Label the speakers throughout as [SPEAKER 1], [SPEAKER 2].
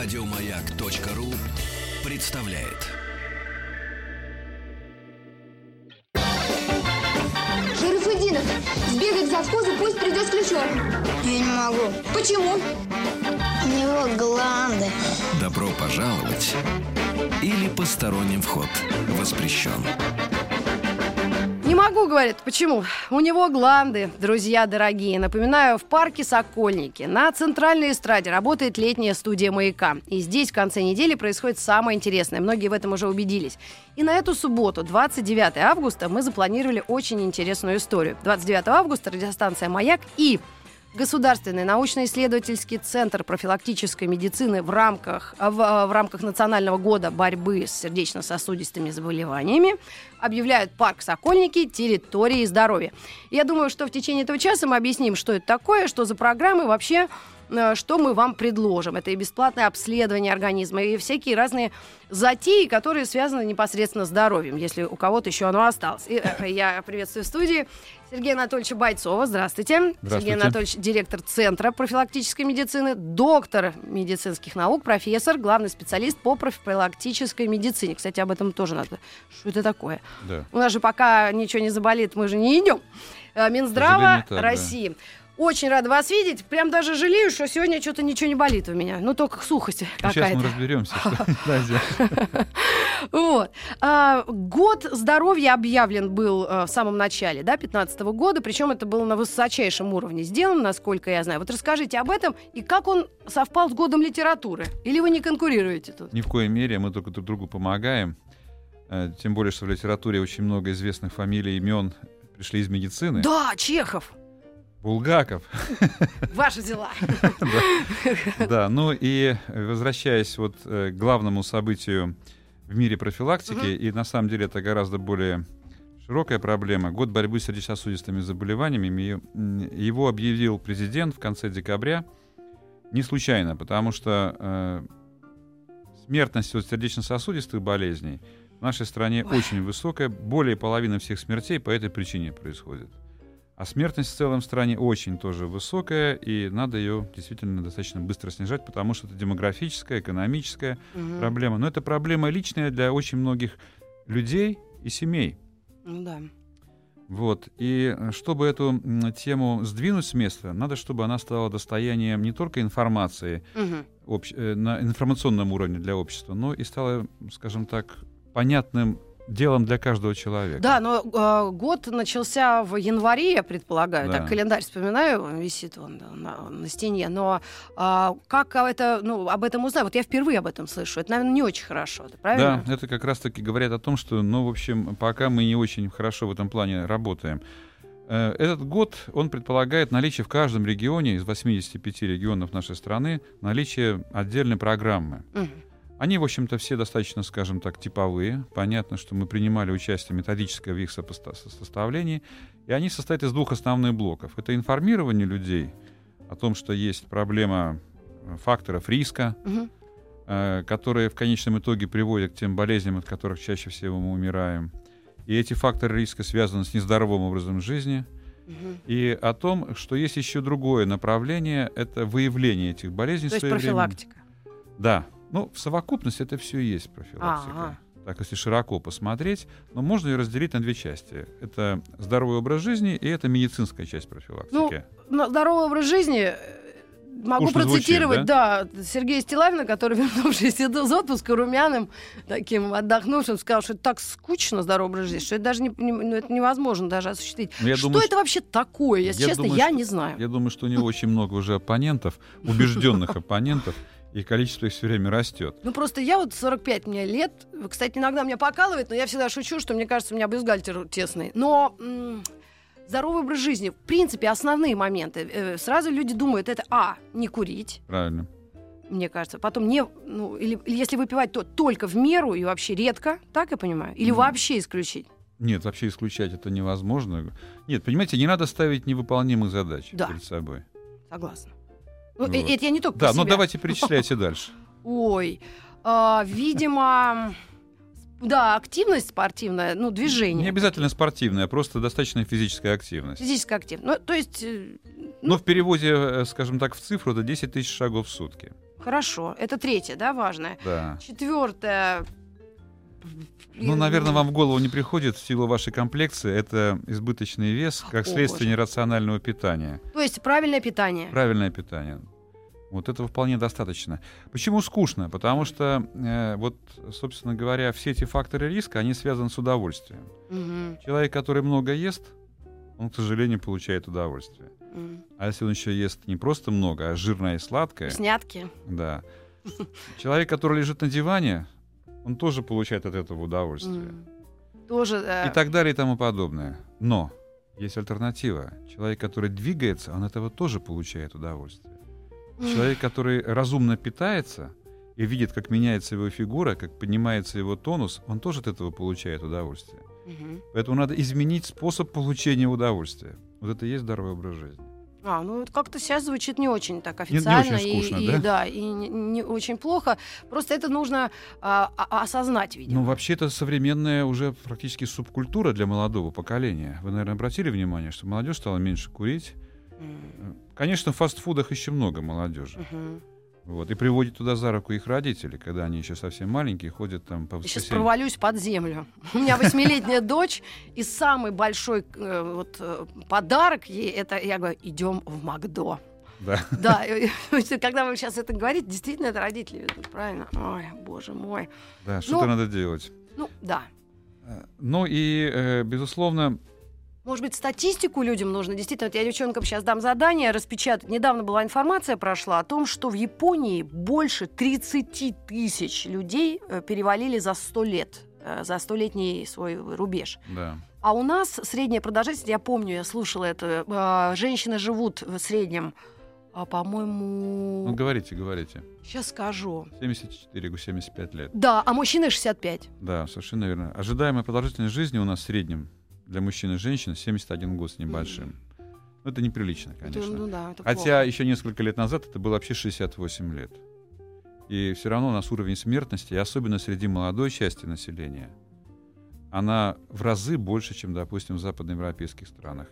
[SPEAKER 1] Радиомаяк.ру представляет.
[SPEAKER 2] Шарафудинов, сбегай к завхозу, пусть придет с ключом.
[SPEAKER 3] Я не могу.
[SPEAKER 2] Почему?
[SPEAKER 3] У него гланды.
[SPEAKER 1] Добро пожаловать или посторонним вход воспрещен.
[SPEAKER 4] Не могу, говорит. Почему? У него гланды, друзья дорогие. Напоминаю, в парке Сокольники на центральной эстраде работает летняя студия «Маяка». И здесь в конце недели происходит самое интересное. Многие в этом уже убедились. И на эту субботу, 29 августа, мы запланировали очень интересную историю. 29 августа радиостанция «Маяк» и Государственный научно-исследовательский центр профилактической медицины в рамках, в, в рамках Национального года борьбы с сердечно-сосудистыми заболеваниями объявляют парк Сокольники территорией здоровья. Я думаю, что в течение этого часа мы объясним, что это такое, что за программы вообще э, что мы вам предложим. Это и бесплатное обследование организма, и всякие разные затеи, которые связаны непосредственно с здоровьем, если у кого-то еще оно осталось. И, э, я приветствую в студии Сергея Анатольевича Бойцова. Здравствуйте.
[SPEAKER 5] Здравствуйте.
[SPEAKER 4] Сергей Анатольевич, директор Центра профилактической медицины, доктор медицинских наук, профессор, главный специалист по профилактической медицине. Кстати, об этом тоже надо. Что это такое?
[SPEAKER 5] Да.
[SPEAKER 4] У нас же пока ничего не заболит, мы же не идем. Э, Минздрава
[SPEAKER 5] так, да.
[SPEAKER 4] Очень рада вас видеть. Прям даже жалею, что сегодня что-то ничего не болит у меня. Ну, только сухость
[SPEAKER 5] Сейчас
[SPEAKER 4] какая-то.
[SPEAKER 5] мы разберемся, что Надя.
[SPEAKER 4] Вот. А, год здоровья объявлен был э, в самом начале, да, 15 года, причем это было на высочайшем уровне сделано, насколько я знаю. Вот расскажите об этом и как он совпал с годом литературы. Или вы не конкурируете тут?
[SPEAKER 5] Ни в коей мере мы только друг другу помогаем. Э, Тем более, что в литературе очень много известных фамилий, имен пришли из медицины.
[SPEAKER 4] Да, Чехов.
[SPEAKER 5] Булгаков.
[SPEAKER 4] Ваши дела.
[SPEAKER 5] Да, ну и возвращаясь вот э, к главному событию в мире профилактики, и на самом деле это гораздо более широкая проблема. Год борьбы с сердечно-сосудистыми заболеваниями. Его объявил президент в конце декабря. Не случайно, потому что э, смертность от сердечно-сосудистых болезней в нашей стране
[SPEAKER 4] Ой.
[SPEAKER 5] очень высокая. Более половины всех смертей по этой причине происходит. А смертность в целом в стране очень тоже высокая, и надо ее действительно достаточно быстро снижать, потому что это демографическая, экономическая
[SPEAKER 4] Мгм.
[SPEAKER 5] проблема. Но это проблема личная для очень многих людей и семей.
[SPEAKER 4] Ну да.
[SPEAKER 5] Вот. И э, чтобы эту тему сдвинуть с места, надо, чтобы она стала достоянием не только информации
[SPEAKER 4] Мгм.
[SPEAKER 5] общ- э, на информационном уровне для общества, но и стала, скажем так, понятным делом для каждого человека.
[SPEAKER 4] Да, но э, год начался в январе, я предполагаю.
[SPEAKER 5] Да.
[SPEAKER 4] Так календарь вспоминаю, висит он на, на стене. Но а, как это, ну, об этом узнать? Вот я впервые об этом слышу. Это, наверное, не очень хорошо, это правильно?
[SPEAKER 5] Да, это как раз-таки говорят о том, что, ну, в общем, пока мы не очень хорошо в этом плане работаем. Э, Этот год, он предполагает наличие в каждом регионе, из 85 регионов нашей страны, наличие отдельной программы.
[SPEAKER 4] Мгм.
[SPEAKER 5] Они, в общем-то, все достаточно, скажем так, типовые. Понятно, что мы принимали участие методическое в их составлении. И они состоят из двух основных блоков. Это информирование людей о том, что есть проблема э, факторов риска, э, которые в конечном итоге приводят к тем болезням, от которых чаще всего мы умираем. И эти факторы риска связаны с нездоровым образом жизни. И о том, что есть еще другое направление, это выявление этих болезней
[SPEAKER 4] То есть профилактика.
[SPEAKER 5] Да. Ну, в совокупности это все и есть профилактика.
[SPEAKER 4] Ага.
[SPEAKER 5] Так, если широко посмотреть, но можно ее разделить на две части. Это здоровый образ жизни и это медицинская часть профилактики.
[SPEAKER 4] Ну, здоровый образ жизни э, могу
[SPEAKER 5] Скучно звучит,
[SPEAKER 4] процитировать, да? Сергея Стилавина, который, вернувшись из отпуска румяным, таким отдохнувшим, сказал, что это так скучно, здоровый образ жизни, что это даже не, не- ну, это невозможно даже осуществить.
[SPEAKER 5] Но я
[SPEAKER 4] что
[SPEAKER 5] думаю,
[SPEAKER 4] это вообще такое? Если
[SPEAKER 5] я
[SPEAKER 4] честно,
[SPEAKER 5] думаю,
[SPEAKER 4] я
[SPEAKER 5] что-
[SPEAKER 4] не знаю.
[SPEAKER 5] Я думаю, что у него очень много уже оппонентов, убежденных оппонентов, и количество их все время растет.
[SPEAKER 4] Ну, просто я вот 45 мне лет. Кстати, иногда меня покалывает, но я всегда шучу, что мне кажется, у меня бюстгальтер тесный. Но м, здоровый образ жизни, в принципе, основные моменты. Э, Сразу люди думают, это, а, не курить,
[SPEAKER 5] Правильно.
[SPEAKER 4] мне кажется. Потом не, ну, или, или если выпивать, то только в меру и вообще редко, так я понимаю? Или
[SPEAKER 5] Мгм.
[SPEAKER 4] вообще исключить?
[SPEAKER 5] Нет, вообще исключать это невозможно. Нет, понимаете, не надо ставить невыполнимые задачи
[SPEAKER 4] Да.
[SPEAKER 5] перед собой.
[SPEAKER 4] Согласна. Ну,
[SPEAKER 5] Вот.
[SPEAKER 4] это я не только
[SPEAKER 5] Да,
[SPEAKER 4] про
[SPEAKER 5] ну давайте перечисляйте дальше.
[SPEAKER 4] Ой, а, видимо, да, активность спортивная, ну, движение.
[SPEAKER 5] Не обязательно спортивная, просто достаточно физическая активность.
[SPEAKER 4] Физическая активность. Ну, то есть, э,
[SPEAKER 5] Но в переводе, э, скажем так, в цифру это 10 тысяч шагов в сутки.
[SPEAKER 4] Хорошо. Это третье, да, важное?
[SPEAKER 5] Да.
[SPEAKER 4] Четвертое.
[SPEAKER 5] Ну, наверное, вам в голову не приходит в силу вашей комплекции. Это избыточный вес, как
[SPEAKER 4] О,
[SPEAKER 5] следствие
[SPEAKER 4] боже.
[SPEAKER 5] нерационального питания.
[SPEAKER 4] То есть правильное питание.
[SPEAKER 5] Правильное питание. Вот этого вполне достаточно. Почему скучно? Потому что, э, вот, собственно говоря, все эти факторы риска, они связаны с удовольствием.
[SPEAKER 4] Мгм.
[SPEAKER 5] Человек, который много ест, он, к сожалению, получает удовольствие.
[SPEAKER 4] М.
[SPEAKER 5] А если он еще ест не просто много, а жирное и сладкое,
[SPEAKER 4] Вкуснятки.
[SPEAKER 5] да. Человек, который лежит на диване, он тоже получает от этого удовольствие.
[SPEAKER 4] Тоже. э,
[SPEAKER 5] И так далее и тому подобное. Но есть альтернатива. Человек, который двигается, он этого тоже получает удовольствие. Человек, который разумно питается и видит, как меняется его фигура, как поднимается его тонус, он тоже от этого получает удовольствие.
[SPEAKER 4] мгм.
[SPEAKER 5] Поэтому надо изменить способ получения удовольствия. Вот это и есть здоровый образ жизни.
[SPEAKER 4] А, ну это как-то сейчас звучит не очень так
[SPEAKER 5] не
[SPEAKER 4] официально
[SPEAKER 5] очень скучно,
[SPEAKER 4] и, и
[SPEAKER 5] да?
[SPEAKER 4] и не, не очень плохо. Просто это нужно а, а- осознать, видимо.
[SPEAKER 5] Ну, вообще, это современная уже практически субкультура для молодого поколения. Вы, наверное, обратили внимание, что молодежь стала меньше курить.
[SPEAKER 4] М,
[SPEAKER 5] Конечно, в фастфудах еще много молодежи.
[SPEAKER 4] мгм.
[SPEAKER 5] Вот, и приводят туда за руку их родители, когда они еще совсем маленькие, ходят там по
[SPEAKER 4] Я сейчас провалюсь под землю. У меня восьмилетняя дочь, и самый большой э, вот, э, подарок ей это, я говорю, идем в Макдо.
[SPEAKER 5] Да.
[SPEAKER 4] Да, когда вы сейчас это говорите, действительно это родители ведут, правильно? Ой, боже мой.
[SPEAKER 5] Да, что-то
[SPEAKER 4] Ну,
[SPEAKER 5] надо делать.
[SPEAKER 4] Ну, да.
[SPEAKER 5] Э, Ну и, безусловно,
[SPEAKER 4] Может быть, статистику людям нужно? Действительно, вот я девчонкам сейчас дам задание распечатать. Недавно была информация прошла о том, что в Японии больше 30 тысяч людей э, перевалили за 100 лет, э, за столетний свой рубеж.
[SPEAKER 5] да.
[SPEAKER 4] А у нас средняя продолжительность, я помню, я слушала это, э, женщины живут в среднем, а, по-моему,
[SPEAKER 5] Ну, говорите, говорите.
[SPEAKER 4] сейчас скажу.
[SPEAKER 5] 74, 75 лет.
[SPEAKER 4] Да, а мужчины 65.
[SPEAKER 5] Да, совершенно верно. Ожидаемая продолжительность жизни у нас в среднем для мужчин и женщин 71 год с небольшим. Ну, это неприлично, конечно.
[SPEAKER 4] ну да, это
[SPEAKER 5] Хотя
[SPEAKER 4] плохо.
[SPEAKER 5] еще несколько лет назад это было вообще 68 лет. И все равно у нас уровень смертности, и особенно среди молодой части населения, она в разы больше, чем, допустим, в западноевропейских странах.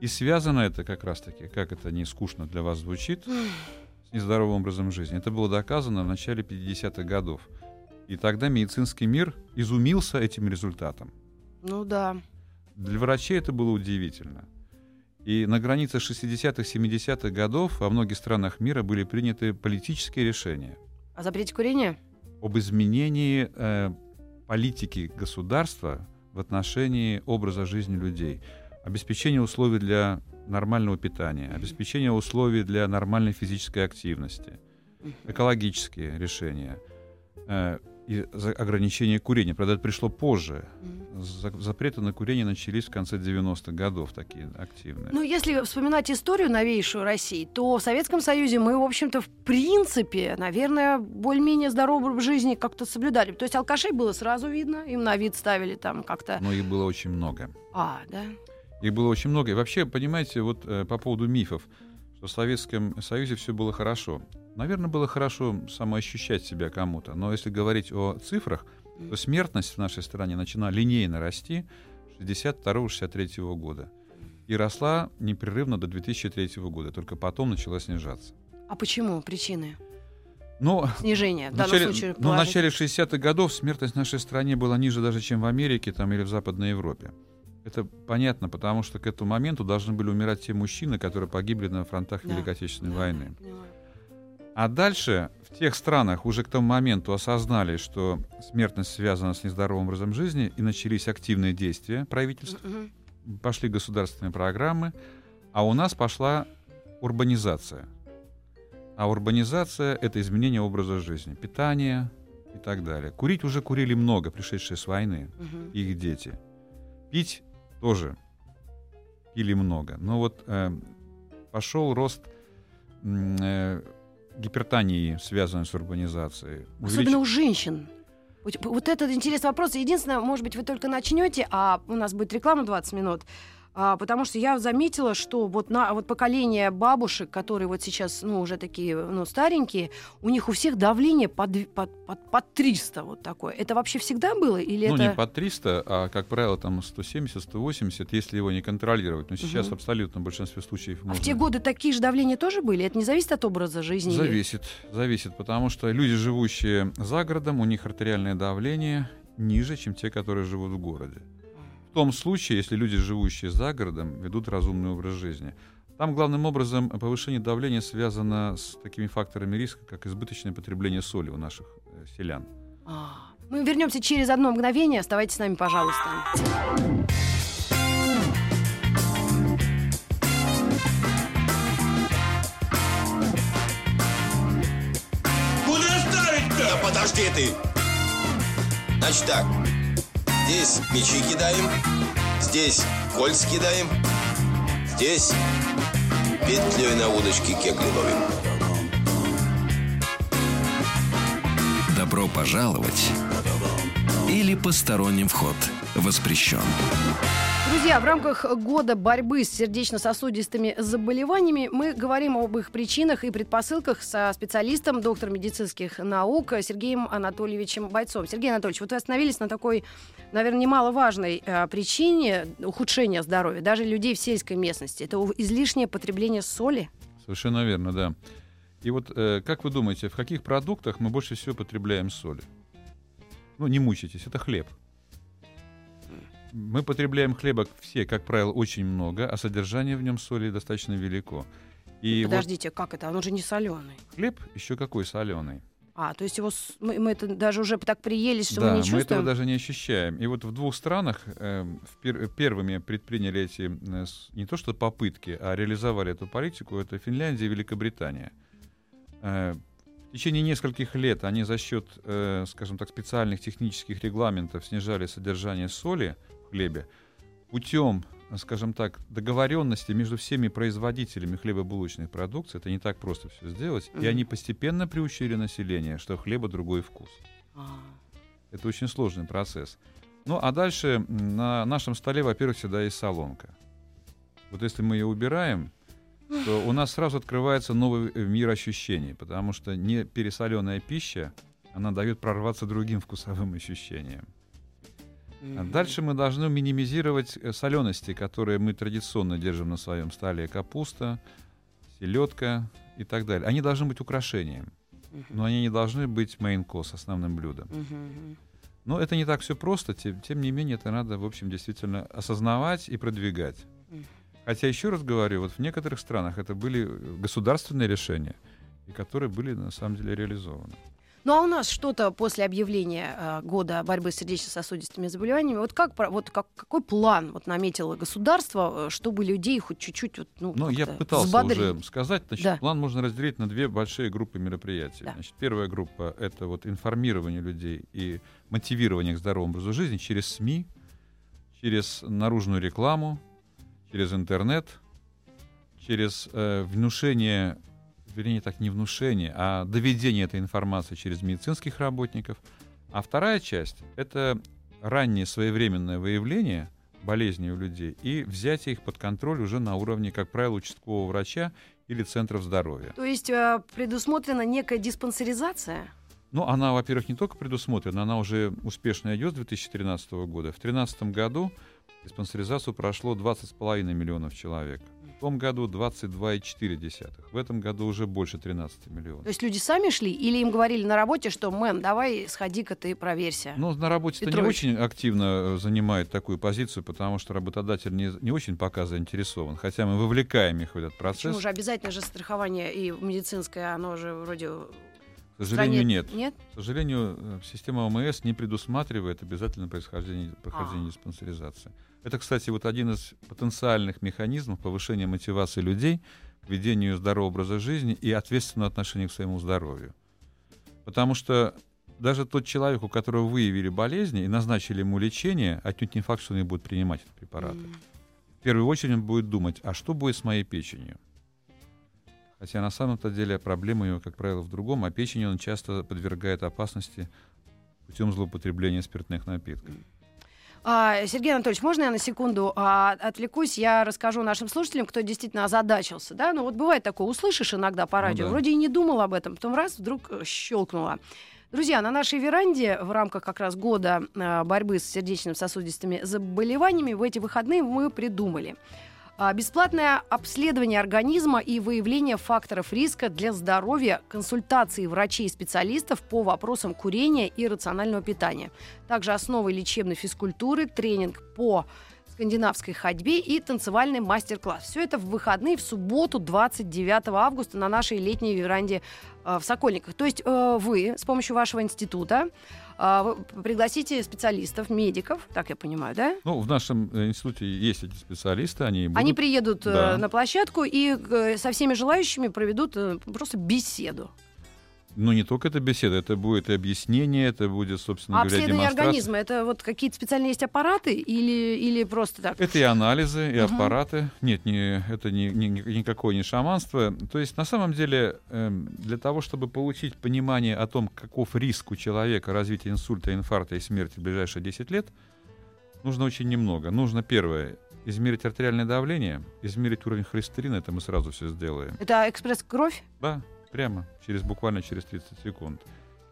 [SPEAKER 5] И связано это как раз-таки, как это не скучно для вас звучит, с нездоровым образом жизни. Это было доказано в начале 50-х годов. И тогда медицинский мир изумился этим результатом.
[SPEAKER 4] Ну да.
[SPEAKER 5] Для врачей это было удивительно. И на границе 60-х, 70-х годов во многих странах мира были приняты политические решения.
[SPEAKER 4] А запретить курение?
[SPEAKER 5] об изменении э, политики государства в отношении образа жизни людей, обеспечение условий для нормального питания, обеспечение условий для нормальной физической активности, экологические решения. Э, и за- ограничение курения. Правда, это пришло позже. За- запреты на курение начались в конце 90-х годов, такие активные.
[SPEAKER 4] Ну, если вспоминать историю новейшую России, то в Советском Союзе мы, в общем-то, в принципе, наверное, более-менее здоровый образ жизни как-то соблюдали. То есть алкашей было сразу видно, им на вид ставили там как-то...
[SPEAKER 5] Но их было очень много.
[SPEAKER 4] А, да?
[SPEAKER 5] Их было очень много. И вообще, понимаете, вот э, по поводу мифов, что в Советском Союзе все было хорошо. Наверное, было хорошо самоощущать себя кому-то. Но если говорить о цифрах, то смертность в нашей стране начала линейно расти с 62-63 года. И росла непрерывно до 2003 года. Только потом начала снижаться.
[SPEAKER 4] А почему? Причины
[SPEAKER 5] Но
[SPEAKER 4] снижения в
[SPEAKER 5] в начале,
[SPEAKER 4] случае?
[SPEAKER 5] ну, в начале 60-х годов смертность в нашей стране была ниже даже, чем в Америке там, или в Западной Европе. Это понятно, потому что к этому моменту должны были умирать те мужчины, которые погибли на фронтах
[SPEAKER 4] Да.
[SPEAKER 5] Великой Отечественной
[SPEAKER 4] Да,
[SPEAKER 5] войны.
[SPEAKER 4] понимаю.
[SPEAKER 5] А дальше в тех странах уже к тому моменту осознали, что смертность связана с нездоровым образом жизни, и начались активные действия правительств,
[SPEAKER 4] Мгм.
[SPEAKER 5] пошли государственные программы, а у нас пошла урбанизация. А урбанизация — это изменение образа жизни, питания и так далее. Курить уже курили много, пришедшие с войны, и их дети. Пить тоже пили много. Но вот э, пошел рост э, гипертонии, связанной с урбанизацией.
[SPEAKER 4] Особенно
[SPEAKER 5] Увелич-
[SPEAKER 4] у женщин. Вот, вот этот интересный вопрос. Единственное, может быть, вы только начнете, а у нас будет реклама 20 минут. А, потому что я заметила, что вот, на, вот поколение бабушек, которые вот сейчас, ну, уже такие, ну, старенькие, у них у всех давление под, под, под, под 300 вот такое. Это вообще всегда было? Или
[SPEAKER 5] ну,
[SPEAKER 4] это...
[SPEAKER 5] не под 300, а, как правило, там 170-180, если его не контролировать. Но сейчас
[SPEAKER 4] Мгм.
[SPEAKER 5] абсолютно в большинстве случаев
[SPEAKER 4] А
[SPEAKER 5] можно...
[SPEAKER 4] в те годы такие же давления тоже были? Это не зависит от образа жизни?
[SPEAKER 5] Зависит, зависит, потому что люди, живущие за городом, у них артериальное давление ниже, чем те, которые живут в городе. В том случае, если люди, живущие за городом, ведут разумный образ жизни. Там главным образом повышение давления связано с такими факторами риска, как избыточное потребление соли у наших э, селян.
[SPEAKER 4] А, Мы вернемся через одно мгновение. Оставайтесь с нами, пожалуйста.
[SPEAKER 6] Куда ставить-то?
[SPEAKER 7] Да подожди ты! Значит так, здесь мячи кидаем, здесь кольц кидаем, здесь петлей на удочке кегли ловим.
[SPEAKER 1] Добро пожаловать или посторонним вход воспрещен.
[SPEAKER 4] Друзья, в рамках года борьбы с сердечно-сосудистыми заболеваниями мы говорим об их причинах и предпосылках со специалистом, доктором медицинских наук Сергеем Анатольевичем Бойцом. Сергей Анатольевич, вот вы остановились на такой, наверное, немаловажной э, причине ухудшения здоровья, даже людей в сельской местности. Это излишнее потребление соли.
[SPEAKER 5] Совершенно верно, да. И вот э, как вы думаете, в каких продуктах мы больше всего потребляем соли? Ну, не мучайтесь, это хлеб. Мы потребляем хлеба все, как правило, очень много, а содержание в нем соли достаточно велико. И вот
[SPEAKER 4] Подождите, как это? Он же не соленый.
[SPEAKER 5] хлеб еще какой соленый.
[SPEAKER 4] А, то есть его с- мы, мы это даже уже так приелись, что
[SPEAKER 5] да,
[SPEAKER 4] мы не
[SPEAKER 5] этого
[SPEAKER 4] чувствуем.
[SPEAKER 5] даже не ощущаем. И вот в двух странах э, пер- первыми предприняли эти э, не то что попытки, а реализовали эту политику. Это Финляндия и Великобритания. Э, в течение нескольких лет они за счет, э, скажем так, специальных технических регламентов снижали содержание соли хлебе путем, скажем так, договоренности между всеми производителями хлебобулочных продукций. Это не так просто все сделать. И
[SPEAKER 4] Мгм.
[SPEAKER 5] они постепенно приучили население, что хлеба другой вкус.
[SPEAKER 4] А,
[SPEAKER 5] Это очень сложный процесс. Ну, а дальше на нашем столе, во-первых, всегда есть солонка. Вот если мы ее убираем, то у нас сразу открывается новый э, мир ощущений, потому что не пересоленная пища, она дает прорваться другим вкусовым ощущениям. Дальше мы должны минимизировать э, солености, которые мы традиционно держим на своем столе. Капуста, селедка и так далее. Они должны быть украшением, но они не должны быть course, основным блюдом. Но это не так все просто, тем, тем не менее это надо, в общем, действительно осознавать и продвигать. Хотя, еще раз говорю, вот в некоторых странах это были э, государственные решения, и которые были на самом деле реализованы.
[SPEAKER 4] Ну а у нас что-то после объявления э, года борьбы с сердечно-сосудистыми заболеваниями, вот как вот как, какой план вот наметило государство, э, чтобы людей хоть чуть-чуть вот, ну,
[SPEAKER 5] Ну, я пытался
[SPEAKER 4] взбодрить?
[SPEAKER 5] уже сказать, значит,
[SPEAKER 4] Да.
[SPEAKER 5] план можно разделить на две большие группы мероприятий.
[SPEAKER 4] Да.
[SPEAKER 5] Значит, первая группа — это вот информирование людей и мотивирование к здоровому образу жизни через СМИ, через наружную рекламу, через интернет, через э, внушение, вернее, так не внушение, а доведение этой информации через медицинских работников. А вторая часть — это раннее своевременное выявление болезней у людей и взятие их под контроль уже на уровне, как правило, участкового врача или центров здоровья.
[SPEAKER 4] То есть э, предусмотрена некая диспансеризация?
[SPEAKER 5] Ну, она, во-первых, не только предусмотрена, она уже успешно идет с 2013 года. В 2013 году диспансеризацию прошло 20,5 миллионов человек. В том году 22,4. В этом году уже больше 13 миллионов.
[SPEAKER 4] То есть люди сами шли или им говорили на работе, что, мэм, давай сходи-ка ты проверься?
[SPEAKER 5] Ну, на работе-то не
[SPEAKER 4] Петрович.
[SPEAKER 5] очень активно э, занимает такую позиццию, потому что работодатель не, не очень пока заинтересован. Хотя мы вовлекаем их в этот процесс.
[SPEAKER 4] Почему же обязательно же страхование и медицинское, оно же вроде...
[SPEAKER 5] К сожалению,
[SPEAKER 4] стране-
[SPEAKER 5] нет.
[SPEAKER 4] Нет?
[SPEAKER 5] К сожалению, э, система ОМС не предусматривает обязательно происхождение, прохождение
[SPEAKER 4] А.
[SPEAKER 5] диспансеризации. Это, кстати, вот один из потенциальных механизмов повышения мотивации людей к ведению здорового образа жизни и ответственного отношения к своему здоровью. Потому что даже тот человек, у которого выявили болезни и назначили ему лечение, отнюдь не факт, что он будет принимать эти препараты.
[SPEAKER 4] М.
[SPEAKER 5] В первую очередь он будет думать, а что будет с моей печенью? Хотя на самом-то деле проблема ее, как правило, в другом, а печень он часто подвергает опасности путем злоупотребления спиртных напитков.
[SPEAKER 4] А, Сергей Анатольевич, можно я на секунду а, отвлекусь? Я расскажу нашим слушателям, кто действительно озадачился. Да? Ну вот бывает такое, услышишь иногда по радио,
[SPEAKER 5] да.
[SPEAKER 4] вроде и не думал об этом, потом раз, вдруг э, щелкнуло. Друзья, на нашей веранде в рамках как раз года э, борьбы с сердечно-сосудистыми заболеваниями в эти выходные мы придумали бесплатное обследование организма и выявление факторов риска для здоровья, консультации врачей и специалистов по вопросам курения и рационального питания. Также основы лечебной физкультуры, тренинг по скандинавской ходьбе и танцевальный мастер-класс. Все это в выходные в субботу 29 августа на нашей летней веранде э, в Сокольниках. То есть э, вы с помощью вашего института э, пригласите специалистов, медиков, так я понимаю, да?
[SPEAKER 5] Ну, в нашем институте есть эти специалисты, они будут...
[SPEAKER 4] Они приедут
[SPEAKER 5] Да.
[SPEAKER 4] на площадку и со всеми желающими проведут просто беседу.
[SPEAKER 5] Ну, не только эта беседа, это будет и объяснение, это будет, собственно
[SPEAKER 4] А
[SPEAKER 5] говоря,
[SPEAKER 4] обследование организма это вот какие-то специальные есть аппараты или, или просто так?
[SPEAKER 5] Это и анализы, и
[SPEAKER 4] Мгм.
[SPEAKER 5] аппараты. Нет, не, это не, не- ни- никакое не шаманство. То есть, на самом деле, эм, для того, чтобы получить понимание о том, каков риск у человека развития инсульта, инфаркта и смерти в ближайшие 10 лет, нужно очень немного. Нужно, первое, измерить артериальное давление, измерить уровень холестерина, это мы сразу все сделаем.
[SPEAKER 4] Это экспресс-кровь?
[SPEAKER 5] Да, прямо, через, буквально через 30 секунд.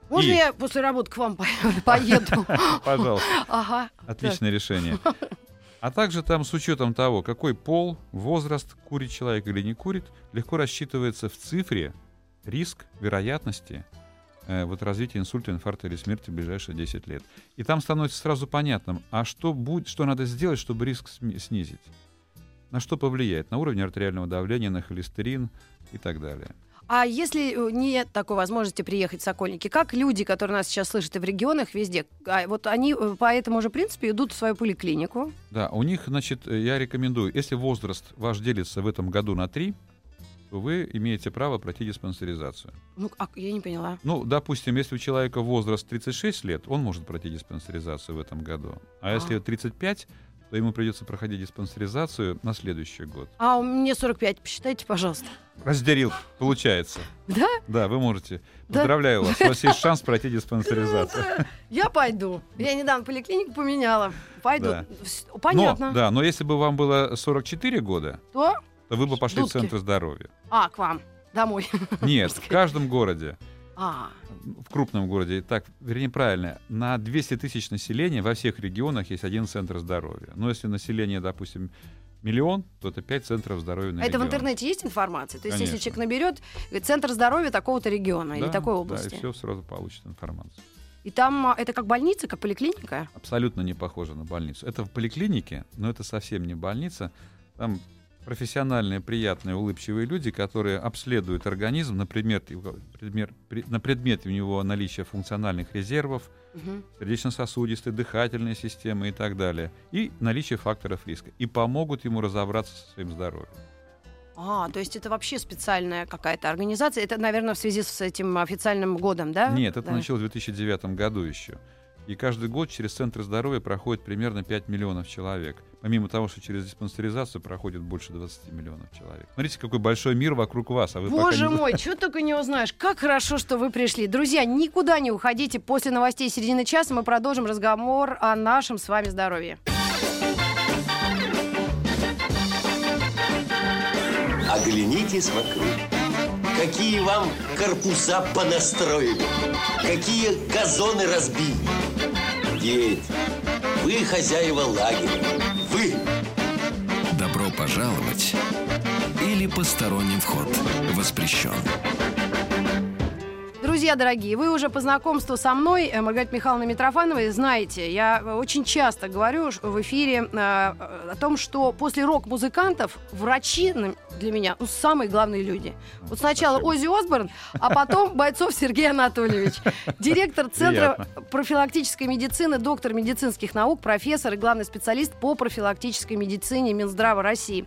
[SPEAKER 4] Можно
[SPEAKER 5] И-
[SPEAKER 4] я после работы к вам по- поеду?
[SPEAKER 5] Пожалуйста.
[SPEAKER 4] Ага.
[SPEAKER 5] Отличное решение. А также там с учетом того, какой пол, возраст, курит человек или не курит, легко рассчитывается в цифре риск вероятности э, вот развития инсульта, инфаркта или смерти в ближайшие 10 лет. И там становится сразу понятным, а что, будет, что надо сделать, чтобы риск снизить. На что повлияет? На уровень артериального давления, на холестерин и так далее.
[SPEAKER 4] А если э, нет такой возможности приехать в Сокольники, как люди, которые нас сейчас слышат и в регионах, везде, а вот они э, по этому же принципу идут в свою поликлинику?
[SPEAKER 5] Да, у них, значит, э, я рекомендую, если возраст ваш делится в этом году на 3, то вы имеете право пройти диспансеризацию.
[SPEAKER 4] Ну, а, я не поняла.
[SPEAKER 5] Ну, допустим, если у человека возраст 36 лет, он может пройти диспансеризацию в этом году. А,
[SPEAKER 4] А.
[SPEAKER 5] если 35, то ему придется проходить диспансеризацию на следующий год.
[SPEAKER 4] А у мне 45, посчитайте, пожалуйста.
[SPEAKER 5] Разделил, получается.
[SPEAKER 4] Да?
[SPEAKER 5] Да, вы можете.
[SPEAKER 4] Да.
[SPEAKER 5] Поздравляю вас. У вас есть шанс пройти диспансеризацию.
[SPEAKER 4] Я пойду. Я недавно поликлинику поменяла. Пойду.
[SPEAKER 5] Да.
[SPEAKER 4] Понятно.
[SPEAKER 5] Но, да, но если бы вам было 44 года,
[SPEAKER 4] То?
[SPEAKER 5] то вы бы пошли
[SPEAKER 4] Дудки.
[SPEAKER 5] в Центр здоровья.
[SPEAKER 4] А, к вам. Домой.
[SPEAKER 5] Нет, в каждом городе,
[SPEAKER 4] А,
[SPEAKER 5] в крупном городе, так, вернее, правильно, на 200 тысяч населения во всех регионах есть один центр здоровья. Но если население, допустим, миллион, то это 5 центров здоровья на
[SPEAKER 4] а это в
[SPEAKER 5] регион.
[SPEAKER 4] интернете есть информация? То есть, если
[SPEAKER 5] Конечно.
[SPEAKER 4] человек наберет центр здоровья такого-то региона или
[SPEAKER 5] Да,
[SPEAKER 4] такой
[SPEAKER 5] Да,
[SPEAKER 4] области,
[SPEAKER 5] и все сразу получит информацию.
[SPEAKER 4] и там а, это как больница, как поликлиника?
[SPEAKER 5] Абсолютно не похоже на больницу. Это в поликлинике, но это совсем не больница. Там профессиональные, приятные, улыбчивые люди, которые обследуют организм на предмет, на предмет у него наличия функциональных резервов,
[SPEAKER 4] Мгм.
[SPEAKER 5] сердечно-сосудистой, дыхательной системы и так далее, и наличие факторов риска, и помогут ему разобраться со своим здоровьем.
[SPEAKER 4] А, то есть это вообще специальная какая-то организация. Это, наверное, в связи с этим официальным годом, да?
[SPEAKER 5] Нет, это
[SPEAKER 4] Да.
[SPEAKER 5] началось в 2009 году еще. И каждый год через центры здоровья проходит примерно 5 миллионов человек. Помимо того, что через диспансеризацию проходит больше 20 миллионов человек. Смотрите, какой большой мир вокруг вас, а вы
[SPEAKER 4] Боже
[SPEAKER 5] не
[SPEAKER 4] мой, что только не узнаешь. Как хорошо, что вы пришли. Друзья, никуда не уходите. После новостей середины часа мы продолжим разговор о нашем с вами здоровье.
[SPEAKER 7] Оглянитесь вокруг. Какие вам корпуса понастроили, какие газоны разбили. Дети, вы хозяева лагеря, вы
[SPEAKER 1] Добро пожаловать или посторонним вход воспрещен.
[SPEAKER 4] Друзья дорогие, вы уже по знакомству со мной, э, Маргаритой Михайловной Митрофановой, знаете, я очень часто говорю в эфире э, о том, что после рок-музыкантов врачи для меня ну, самые главные люди. Вот сначала
[SPEAKER 5] Спасибо.
[SPEAKER 4] Оззи Осборн, а потом Бойцов Сергей Анатольевич, директор Центра
[SPEAKER 5] Приятно.
[SPEAKER 4] профилактической медицины, доктор медицинских наук, профессор и главный специалист по профилактической медицине Минздрава России.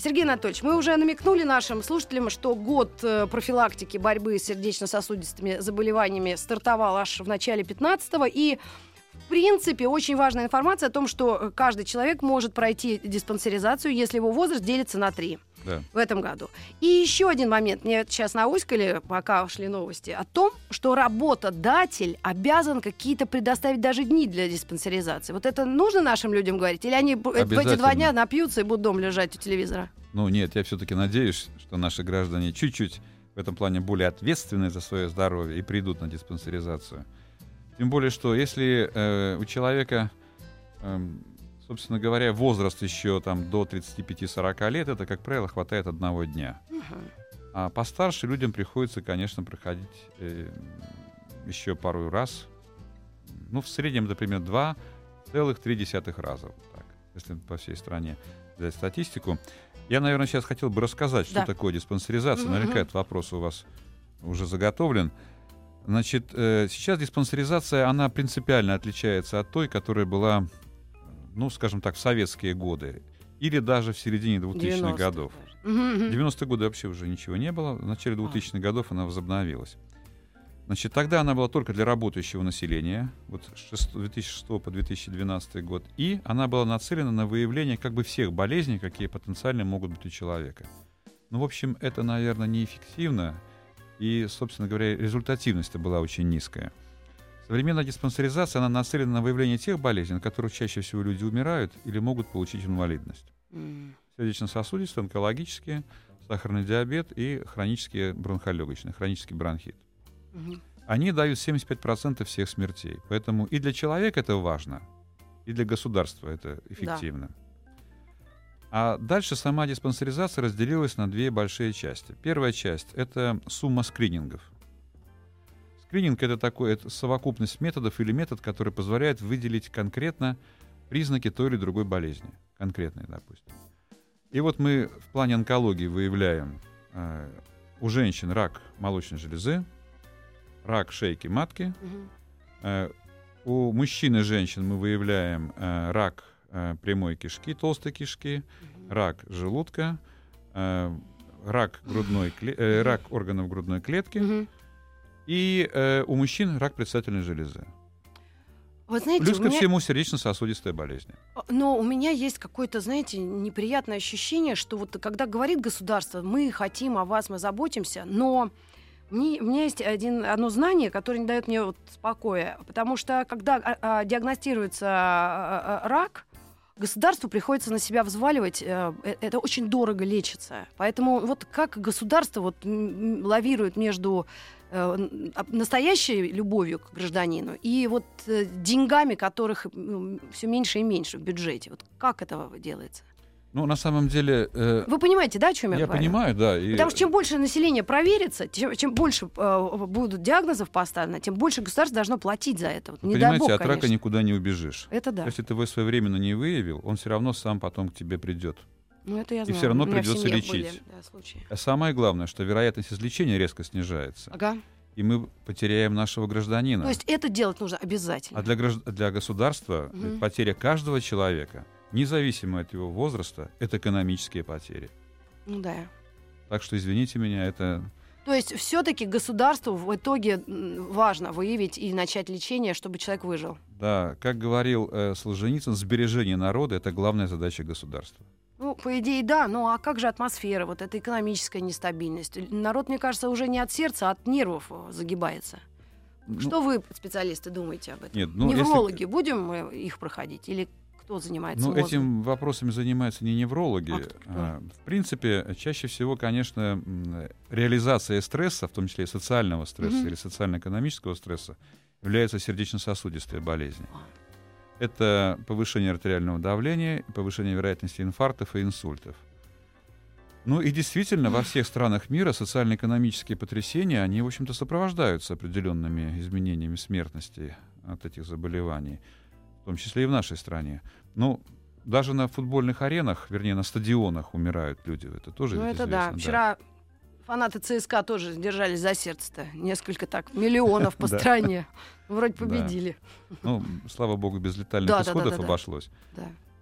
[SPEAKER 4] Сергей Анатольевич, мы уже намекнули нашим слушателям, что год э, профилактики борьбы с сердечно-сосудистыми заболеваниями стартовал аж в начале 15-го. И, в принципе, очень важная информация о том, что э, каждый человек может пройти диспансеризацию, если его возраст делится на три.
[SPEAKER 5] Да.
[SPEAKER 4] в этом году. И еще один момент. Мне сейчас науськали, пока шли новости, о том, что работодатель обязан какие-то предоставить даже дни для диспансеризации. Вот это нужно нашим людям говорить? Или они в эти два дня напьются и будут дома лежать у телевизора?
[SPEAKER 5] Ну нет, я все-таки надеюсь, что наши граждане чуть-чуть в этом плане более ответственны за свое здоровье и придут на диспансеризацию. Тем более, что если э, у человека, эм, собственно говоря, возраст еще там до 35-40 лет, это, как правило, хватает одного дня. А постарше людям приходится, конечно, проходить э, еще пару раз. Ну, в среднем, например, 2,3 раза. Вот так, если по всей стране взять статистику. Я, наверное, сейчас хотел бы рассказать, что
[SPEAKER 4] Да.
[SPEAKER 5] такое диспансеризация. Наверняка этот вопрос у вас уже заготовлен. Значит, э, сейчас диспансеризация, она принципиально отличается от той, которая была, ну, скажем так, в советские годы. Или даже в середине 2000-х
[SPEAKER 4] 90-х
[SPEAKER 5] годов.
[SPEAKER 4] даже. Мгм, мгм.
[SPEAKER 5] В 90-е годы вообще уже ничего не было. В начале 2000-х годов она возобновилась. Значит, тогда она была только для работающего населения, вот с шест- 2006 по 2012 год, и она была нацелена на выявление как бы всех болезней, какие потенциально могут быть у человека. Ну, в общем, это, наверное, неэффективно, и, собственно говоря, результативность была очень низкая. Современная диспансеризация, она нацелена на выявление тех болезней, на которых чаще всего люди умирают или могут получить инвалидность
[SPEAKER 4] М.
[SPEAKER 5] сердечно-сосудистые, онкологические, сахарный диабет и хронические бронхолегочные, хронический бронхит.
[SPEAKER 4] Мгм.
[SPEAKER 5] Они дают 75% всех смертей. Поэтому и для человека это важно, и для государства это эффективно. А дальше сама диспансеризация разделилась на две большие части. Первая часть — это сумма скринингов. Скрининг — это такой это совокупность методов или метод, который позволяет выделить конкретно признаки той или другой болезни. Конкретные, допустим. И вот мы в плане онкологии выявляем э, у женщин рак молочной железы, рак шейки матки.
[SPEAKER 4] Мгм.
[SPEAKER 5] Э, у мужчин и женщин мы выявляем э, рак э, прямой кишки, толстой кишки, рак желудка, э, рак, грудной кле- э, рак органов грудной клетки
[SPEAKER 4] Мгм.
[SPEAKER 5] И э, у мужчин рак предстательной железы.
[SPEAKER 4] Вот знаете,
[SPEAKER 5] Плюс
[SPEAKER 4] у
[SPEAKER 5] ко
[SPEAKER 4] меня-
[SPEAKER 5] всему сердечно-сосудистая болезнь.
[SPEAKER 4] Но у меня есть какое-то, знаете, неприятное ощущение, что вот когда говорит государство, мы хотим о вас, мы заботимся, но мне, у меня есть один, одно знание, которое не дает мне вот спокоя. Потому что когда а, а, диагностируется а, а, рак, государству приходится на себя взваливать, э, э, это очень дорого лечится. Поэтому вот как государство вот лавирует между а, настоящей любовью к гражданину и вот э, деньгами, которых все меньше и меньше в бюджете. Вот как это делается?
[SPEAKER 5] Ну, на самом деле, э,
[SPEAKER 4] Вы понимаете, да, о чем я,
[SPEAKER 5] я
[SPEAKER 4] говорю?
[SPEAKER 5] понимаю, да. и-
[SPEAKER 4] Потому что чем больше население проверится, чем, чем больше э, будут диагнозов поставлено, тем больше государство должно платить за это. Вот, не
[SPEAKER 5] Понимаете,
[SPEAKER 4] бог,
[SPEAKER 5] от рака
[SPEAKER 4] конечно.
[SPEAKER 5] никуда не убежишь.
[SPEAKER 4] Это да.
[SPEAKER 5] Если ты его своевременно не выявил, он все равно сам потом к тебе придет.
[SPEAKER 4] Ну, это я
[SPEAKER 5] и
[SPEAKER 4] знаю.
[SPEAKER 5] всё равно
[SPEAKER 4] У меня в
[SPEAKER 5] придётся
[SPEAKER 4] семье
[SPEAKER 5] лечить.
[SPEAKER 4] были, да, случаи.
[SPEAKER 5] А самое главное, что вероятность излечения резко снижается.
[SPEAKER 4] Ага.
[SPEAKER 5] И мы потеряем нашего гражданина.
[SPEAKER 4] То есть это делать нужно обязательно.
[SPEAKER 5] А для, гражд- для государства
[SPEAKER 4] Мгм.
[SPEAKER 5] потеря каждого человека, независимо от его возраста, это экономические потери.
[SPEAKER 4] Ну да.
[SPEAKER 5] Так что, извините меня, это...
[SPEAKER 4] То есть все-таки государству в итоге важно выявить и начать лечение, чтобы человек выжил.
[SPEAKER 5] Да, как говорил э, Солженицын, сбережение народа — это главная задача государства.
[SPEAKER 4] Ну, по идее, да. Ну, а как же атмосфера, вот эта экономическая нестабильность? Народ, мне кажется, уже не от сердца, а от нервов э, загибается.
[SPEAKER 5] Ну,
[SPEAKER 4] Что вы, специалисты, думаете об этом?
[SPEAKER 5] Нет, ну, если-
[SPEAKER 4] Неврологи будем мы их проходить? Или кто занимается
[SPEAKER 5] Ну,
[SPEAKER 4] мозгом?
[SPEAKER 5] этим вопросами занимаются не неврологи.
[SPEAKER 4] А кто?
[SPEAKER 5] А, В принципе, чаще всего, конечно, реализация стресса, в том числе и социального стресса
[SPEAKER 4] Мгм.
[SPEAKER 5] или социально-экономического стресса, является сердечно-сосудистая болезнь. Это повышение артериального давления, повышение вероятности инфарктов и инсультов. Ну и действительно, во всех странах мира социально-экономические потрясения, они, в общем-то, сопровождаются определенными изменениями смертности от этих заболеваний, в том числе и в нашей стране. Ну, даже на футбольных аренах, вернее, на стадионах умирают люди. Это тоже
[SPEAKER 4] Ну, это да. Вчера фанаты ЦСКА тоже держались за сердце-то. Несколько так миллионов по стране. Вроде победили.
[SPEAKER 5] Ну, слава богу, без летальных исходов обошлось.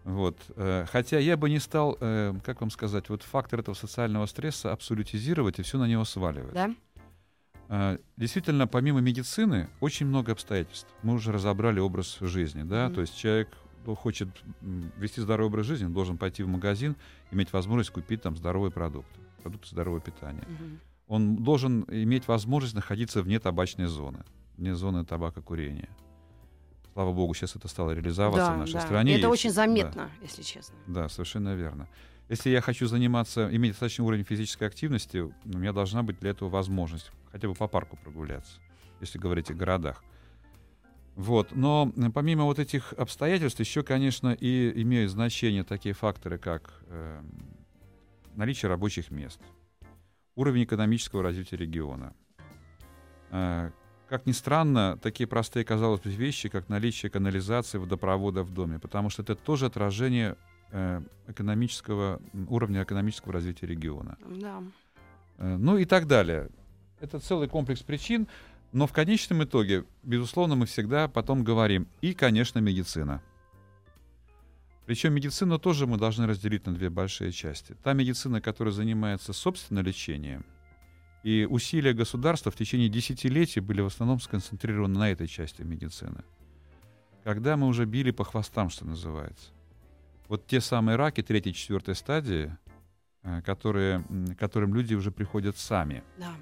[SPEAKER 5] Вот. э, Хотя я бы не стал, э, как вам сказать, вот фактор этого социального стресса абсолютизировать и все на него сваливать.
[SPEAKER 4] Да?
[SPEAKER 5] Э, Действительно, помимо медицины, очень много обстоятельств. Мы уже разобрали образ жизни, да,
[SPEAKER 4] Мгм.
[SPEAKER 5] то есть человек хочет вести здоровый образ жизни, должен пойти в магазин, иметь возможность купить там здоровые продукты, продукты здорового питания. Угу. Он должен иметь возможность находиться вне табачной зоны, вне зоны табакокурения. Слава богу, сейчас это стало реализоваться
[SPEAKER 4] да,
[SPEAKER 5] в нашей
[SPEAKER 4] да.
[SPEAKER 5] стране.
[SPEAKER 4] И это очень заметно,
[SPEAKER 5] да.
[SPEAKER 4] если честно.
[SPEAKER 5] Да, совершенно верно. Если я хочу заниматься, иметь достаточный уровень физической активности, у меня должна быть для этого возможность хотя бы по парку прогуляться, если говорить о городах. Вот. Но помимо вот этих обстоятельств, еще, конечно, и имеют значение такие факторы, как э, наличие рабочих мест, уровень экономического развития региона. Э, как ни странно, такие простые, казалось бы, вещи, как наличие канализации, водопровода в доме, потому что это тоже отражение э, экономического, уровня экономического развития региона.
[SPEAKER 4] Да.
[SPEAKER 5] Э, ну и так далее. Это целый комплекс причин. Но в конечном итоге, безусловно, мы всегда потом говорим и, конечно, медицина. Причем медицину тоже мы должны разделить на две большие части. Та медицина, которая занимается собственным лечением, и усилия государства в течение десятилетий были в основном сконцентрированы на этой части медицины. Когда мы уже били по хвостам, что называется. Вот те самые раки третьей, четвертой стадии, э, которые, которым люди уже приходят сами.
[SPEAKER 4] Да.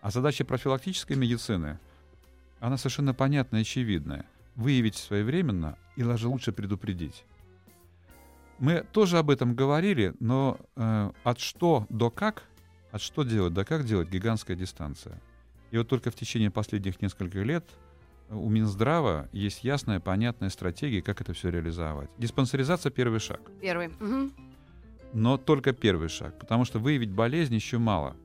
[SPEAKER 5] А задача профилактической медицины, она совершенно понятная и очевидная. Выявить своевременно и даже лучше предупредить. Мы тоже об этом говорили, но э, от что до как, от что делать до как делать гигантская дистанция. И вот только в течение последних нескольких лет у Минздрава есть ясная, понятная стратегия, как это все реализовать. Диспансеризация — первый шаг.
[SPEAKER 4] Первый. Угу.
[SPEAKER 5] Но только первый шаг, потому что выявить болезнь еще мало —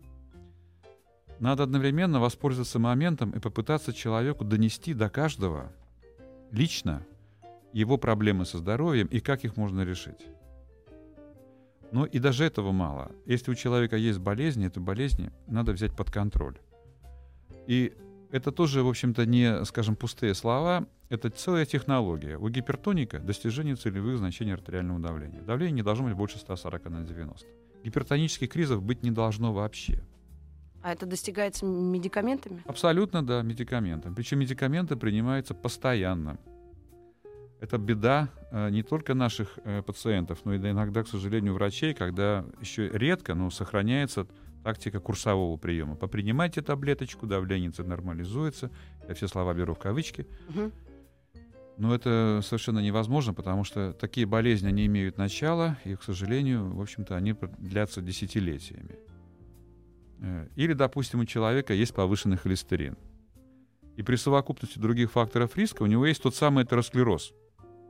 [SPEAKER 5] надо одновременно воспользоваться моментом и попытаться человеку донести до каждого лично его проблемы со здоровьем и как их можно решить. Но и даже этого мало. Если у человека есть болезни, эту болезнь надо взять под контроль. И это тоже, в общем-то, не, скажем, пустые слова, это целая технология. У гипертоника достижение целевых значений артериального давления. Давление не должно быть больше 140 на 90. Гипертонических кризов быть не должно вообще.
[SPEAKER 4] А это достигается медикаментами?
[SPEAKER 5] Абсолютно, да, медикаментами. Причем медикаменты принимаются постоянно. Это беда э, не только наших э, пациентов, но и иногда, к сожалению, врачей, когда еще редко, но сохраняется тактика курсового приема. Попринимайте таблеточку, давление нормализуется. Я все слова беру в кавычки. Угу. Но это совершенно невозможно, потому что такие болезни, они имеют начало, и, к сожалению, в общем-то, они длятся десятилетиями. Э, или, допустим, у человека есть повышенный холестерин. И при совокупности других факторов риска у него есть тот самый атеросклероз,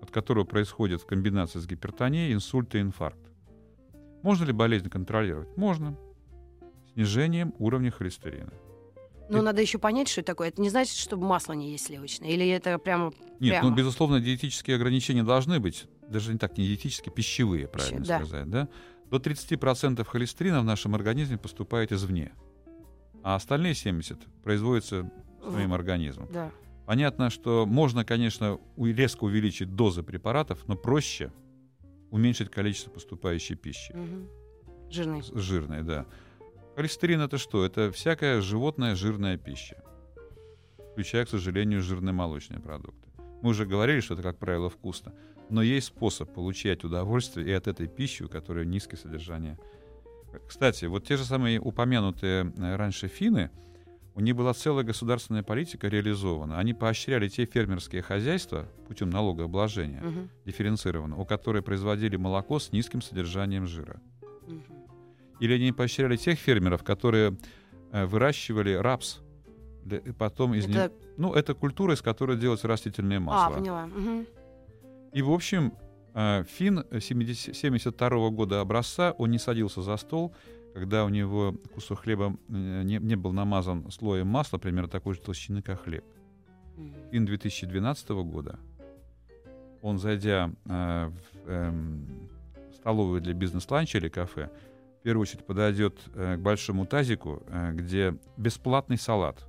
[SPEAKER 5] от которого происходит в комбинации с гипертонией инсульт и инфаркт. Можно ли болезнь контролировать? Можно. Снижением уровня холестерина.
[SPEAKER 4] Но и... надо еще понять, что это такое. Это не значит, что масло не есть сливочное. Или это прямо...
[SPEAKER 5] Нет,
[SPEAKER 4] прямо?
[SPEAKER 5] ну, безусловно, диетические ограничения должны быть. Даже не так, не диетические, пищевые, правильно
[SPEAKER 4] да.
[SPEAKER 5] сказать. Да? До 30% холестерина в нашем организме поступает извне, а остальные 70% производятся своим организмом.
[SPEAKER 4] Да.
[SPEAKER 5] Понятно, что можно, конечно, резко увеличить дозы препаратов, но проще уменьшить количество поступающей пищи.
[SPEAKER 4] Угу. Жирной.
[SPEAKER 5] Жирной, да. Холестерин это что? Это всякая животная жирная пища, включая, к сожалению, жирные молочные продукты. Мы уже говорили, что это, как правило, вкусно. Но есть способ получать удовольствие и от этой пищи, у которой низкое содержание. Кстати, вот те же самые упомянутые э, раньше финны, у них была целая государственная политика реализована. Они поощряли те фермерские хозяйства путем налогообложения угу. дифференцированного, у которых производили молоко с низким содержанием жира. Угу. Или они поощряли тех фермеров, которые э, выращивали рапс, для, потом из это... них... Ну, это культура, из которой делается растительное масло.
[SPEAKER 4] А, поняла. Угу.
[SPEAKER 5] И, в общем, э, Финн 72 года образца, он не садился за стол, когда у него кусок хлеба э, не, не был намазан слоем масла, примерно такой же толщины, как хлеб. Финн 2012 года, он, зайдя э, в э, столовую для бизнес-ланча или кафе, в первую очередь подойдет э, к большому тазику, э, где бесплатный салат,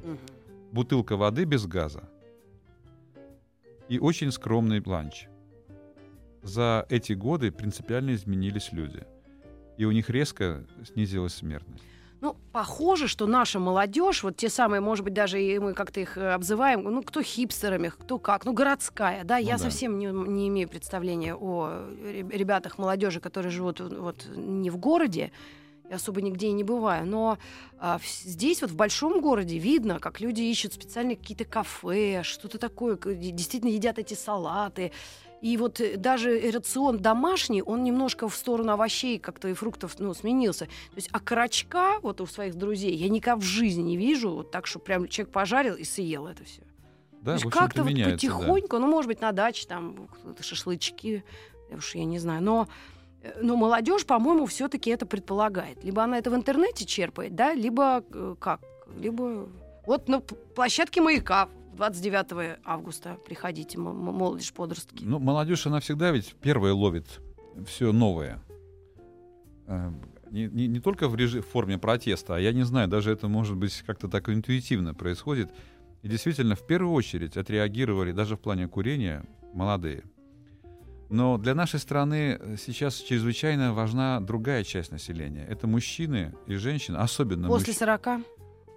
[SPEAKER 5] угу. бутылка воды без газа, и очень скромный ланч. За эти годы принципиально изменились люди. И у них резко снизилась смертность.
[SPEAKER 4] Ну, похоже, что наша молодежь, вот те самые, может быть, даже и мы как-то их э, обзываем, ну, кто хипстерами, кто как, ну, городская, да, я
[SPEAKER 5] да.
[SPEAKER 4] совсем не, не имею представления о ре- ребятах, молодежи, которые живут вот не в городе, я особо нигде и не бываю, но а, в- здесь вот в большом городе видно, как люди ищут специальные какие-то кафе, что-то такое, действительно едят эти салаты, и вот э, даже рацион домашний, он немножко в сторону овощей как-то и фруктов ну, сменился. То есть, а карачка вот у своих друзей я никак в жизни не вижу, вот так, что прям человек пожарил и съел это все.
[SPEAKER 5] Да,
[SPEAKER 4] То есть как-то вот
[SPEAKER 5] меняется, да.
[SPEAKER 4] потихоньку, ну, может быть, на даче там шашлычки, уж я не знаю, но э, но молодежь, по-моему, все-таки это предполагает. Либо она это в интернете черпает, да, либо э, как? Либо вот на п- площадке маяка 29 августа приходите, молодежь, подростки.
[SPEAKER 5] Ну, молодежь, она всегда ведь первая ловит все новое. Э, Не, не- не только в, режи- в форме протеста, а я не знаю, даже это может быть как-то так интуитивно происходит. И действительно, в первую очередь отреагировали даже в плане курения молодые. Но для нашей страны э, сейчас чрезвычайно важна другая часть населения. Это мужчины и женщины, особенно
[SPEAKER 4] После
[SPEAKER 5] мужч-
[SPEAKER 4] 40.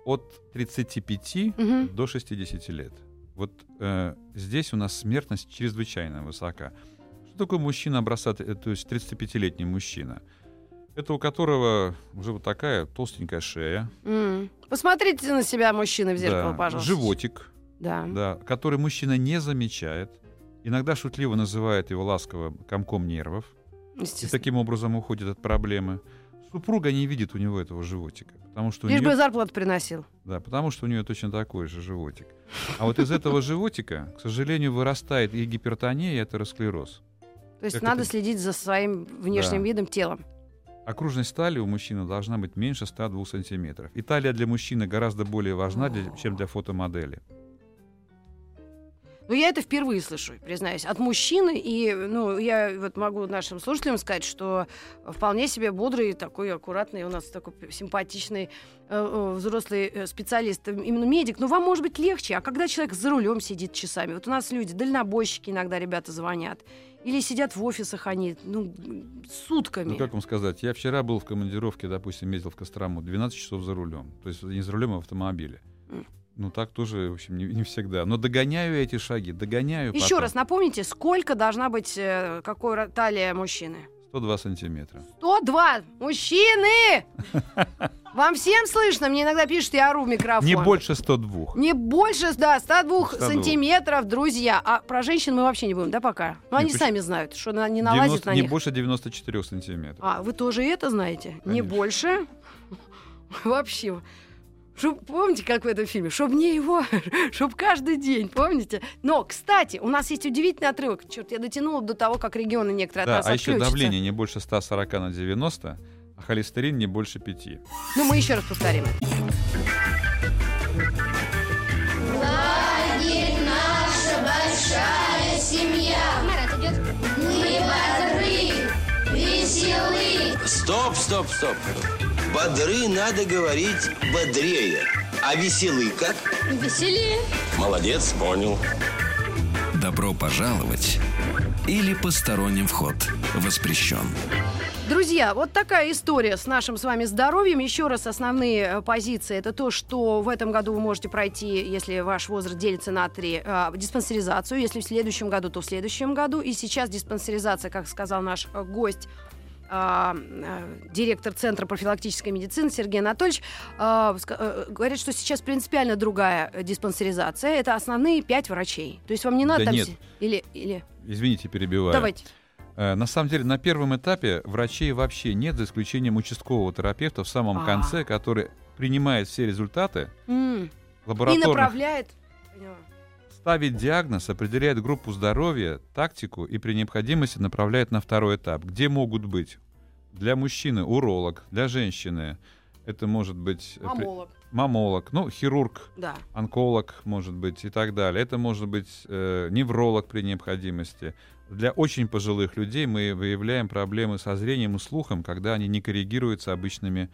[SPEAKER 5] От 35
[SPEAKER 4] Мгм.
[SPEAKER 5] до 60 лет. Вот э, здесь у нас смертность чрезвычайно высока. Что такое мужчина образца, э, то есть 35-летний мужчина? Это у которого уже вот такая толстенькая шея,
[SPEAKER 4] М. Посмотрите на себя, мужчины, в зеркало,
[SPEAKER 5] да,
[SPEAKER 4] пожалуйста.
[SPEAKER 5] животик,
[SPEAKER 4] Да.
[SPEAKER 5] да, который мужчина не замечает, иногда шутливо называет его ласково комком нервов, и таким образом уходит от проблемы. Супруга не видит у него этого животика, потому что
[SPEAKER 4] Лишь
[SPEAKER 5] нее
[SPEAKER 4] бы зарплату приносил.
[SPEAKER 5] Да, потому что у нее точно такой же животик. А вот из этого животика, к сожалению, вырастает и гипертония, и атеросклероз.
[SPEAKER 4] То есть
[SPEAKER 5] Как
[SPEAKER 4] надо
[SPEAKER 5] это?
[SPEAKER 4] следить за своим внешним
[SPEAKER 5] Да.
[SPEAKER 4] видом, телом.
[SPEAKER 5] Окружность талии у мужчины должна быть меньше 102 сантиметров. И талия для мужчины гораздо более важна, для- чем для фотомодели.
[SPEAKER 4] Ну, я это впервые слышу, признаюсь, от мужчины. И, ну, я вот могу нашим слушателям сказать, что вполне себе бодрый, такой аккуратный, у нас такой симпатичный э, э, взрослый э, специалист, э, именно медик. Но вам может быть легче, а когда человек за рулем сидит часами? Вот у нас люди, дальнобойщики иногда ребята звонят. Или сидят в офисах они, ну, сутками.
[SPEAKER 5] Ну, как вам сказать, я вчера был в командировке, допустим, ездил в Кострому, 12 часов за рулем. То есть не за рулем, а в автомобиле. Ну, так тоже, в общем, не, не всегда. Но догоняю эти шаги, догоняю
[SPEAKER 4] Еще
[SPEAKER 5] потом.
[SPEAKER 4] раз напомните, сколько должна быть, э, какой талия мужчины?
[SPEAKER 5] 102 сантиметра.
[SPEAKER 4] 102! Мужчины! Вам всем слышно? Мне иногда пишут, я ору в микрофон.
[SPEAKER 5] Не больше 102.
[SPEAKER 4] Не больше, да, 102
[SPEAKER 5] 102.
[SPEAKER 4] сантиметров, друзья. А про женщин мы вообще не будем, да, пока? Ну, они
[SPEAKER 5] почему?
[SPEAKER 4] сами знают, что не налазит
[SPEAKER 5] 90
[SPEAKER 4] на
[SPEAKER 5] не
[SPEAKER 4] них.
[SPEAKER 5] больше 94 сантиметров.
[SPEAKER 4] А, вы тоже это знаете? Не
[SPEAKER 5] Конечно.
[SPEAKER 4] больше? Вообще. Чтоб, помните, как в этом фильме? Чтоб не его, чтоб каждый день, помните? Но, кстати, у нас есть удивительный отрывок. Черт, я дотянула до того, как регионы некоторые
[SPEAKER 5] Да,
[SPEAKER 4] от нас
[SPEAKER 5] а еще
[SPEAKER 4] отключатся.
[SPEAKER 5] давление не больше 140 на 90, а холестерин не больше 5.
[SPEAKER 4] Ну, мы еще раз повторим.
[SPEAKER 3] Лагерь наша большая семья.
[SPEAKER 2] Марат идет.
[SPEAKER 3] Мы бодры, веселы.
[SPEAKER 7] Стоп, стоп, стоп. Бодры надо говорить бодрее. А веселый как?
[SPEAKER 2] Веселее.
[SPEAKER 7] Молодец, понял.
[SPEAKER 1] Добро пожаловать или посторонним вход воспрещен.
[SPEAKER 4] Друзья, вот такая история с нашим с вами здоровьем. Еще раз основные э, позиции. Это то, что в этом году вы можете пройти, если ваш возраст делится на три, э, диспансеризацию. Если в следующем году, то в следующем году. И сейчас диспансеризация, как сказал наш э, гость, директор Центра профилактической медицины Сергей Анатольевич, а, э, говорит, что сейчас принципиально другая э, диспансеризация. Это основные пять врачей. То есть вам не надо
[SPEAKER 5] Да
[SPEAKER 4] там...
[SPEAKER 5] нет.
[SPEAKER 4] Или, или...
[SPEAKER 5] Извините, перебиваю.
[SPEAKER 4] Давайте.
[SPEAKER 5] Э, На самом деле, на первом этапе врачей вообще нет, за исключением участкового терапевта в самом
[SPEAKER 4] А.
[SPEAKER 5] конце, который принимает все результаты.
[SPEAKER 4] И
[SPEAKER 5] лабораторных,
[SPEAKER 4] направляет... Поняла.
[SPEAKER 5] Ставит диагноз, определяет группу здоровья, тактику и при необходимости направляет на второй этап, где могут быть для мужчины уролог, для женщины это может быть э, при-
[SPEAKER 4] Мамолог.
[SPEAKER 5] мамолог, ну, хирург,
[SPEAKER 4] Да.
[SPEAKER 5] онколог, может быть, и так далее. Это может быть э, невролог при необходимости. Для очень пожилых людей мы выявляем проблемы со зрением и слухом, когда они не коррегируются обычными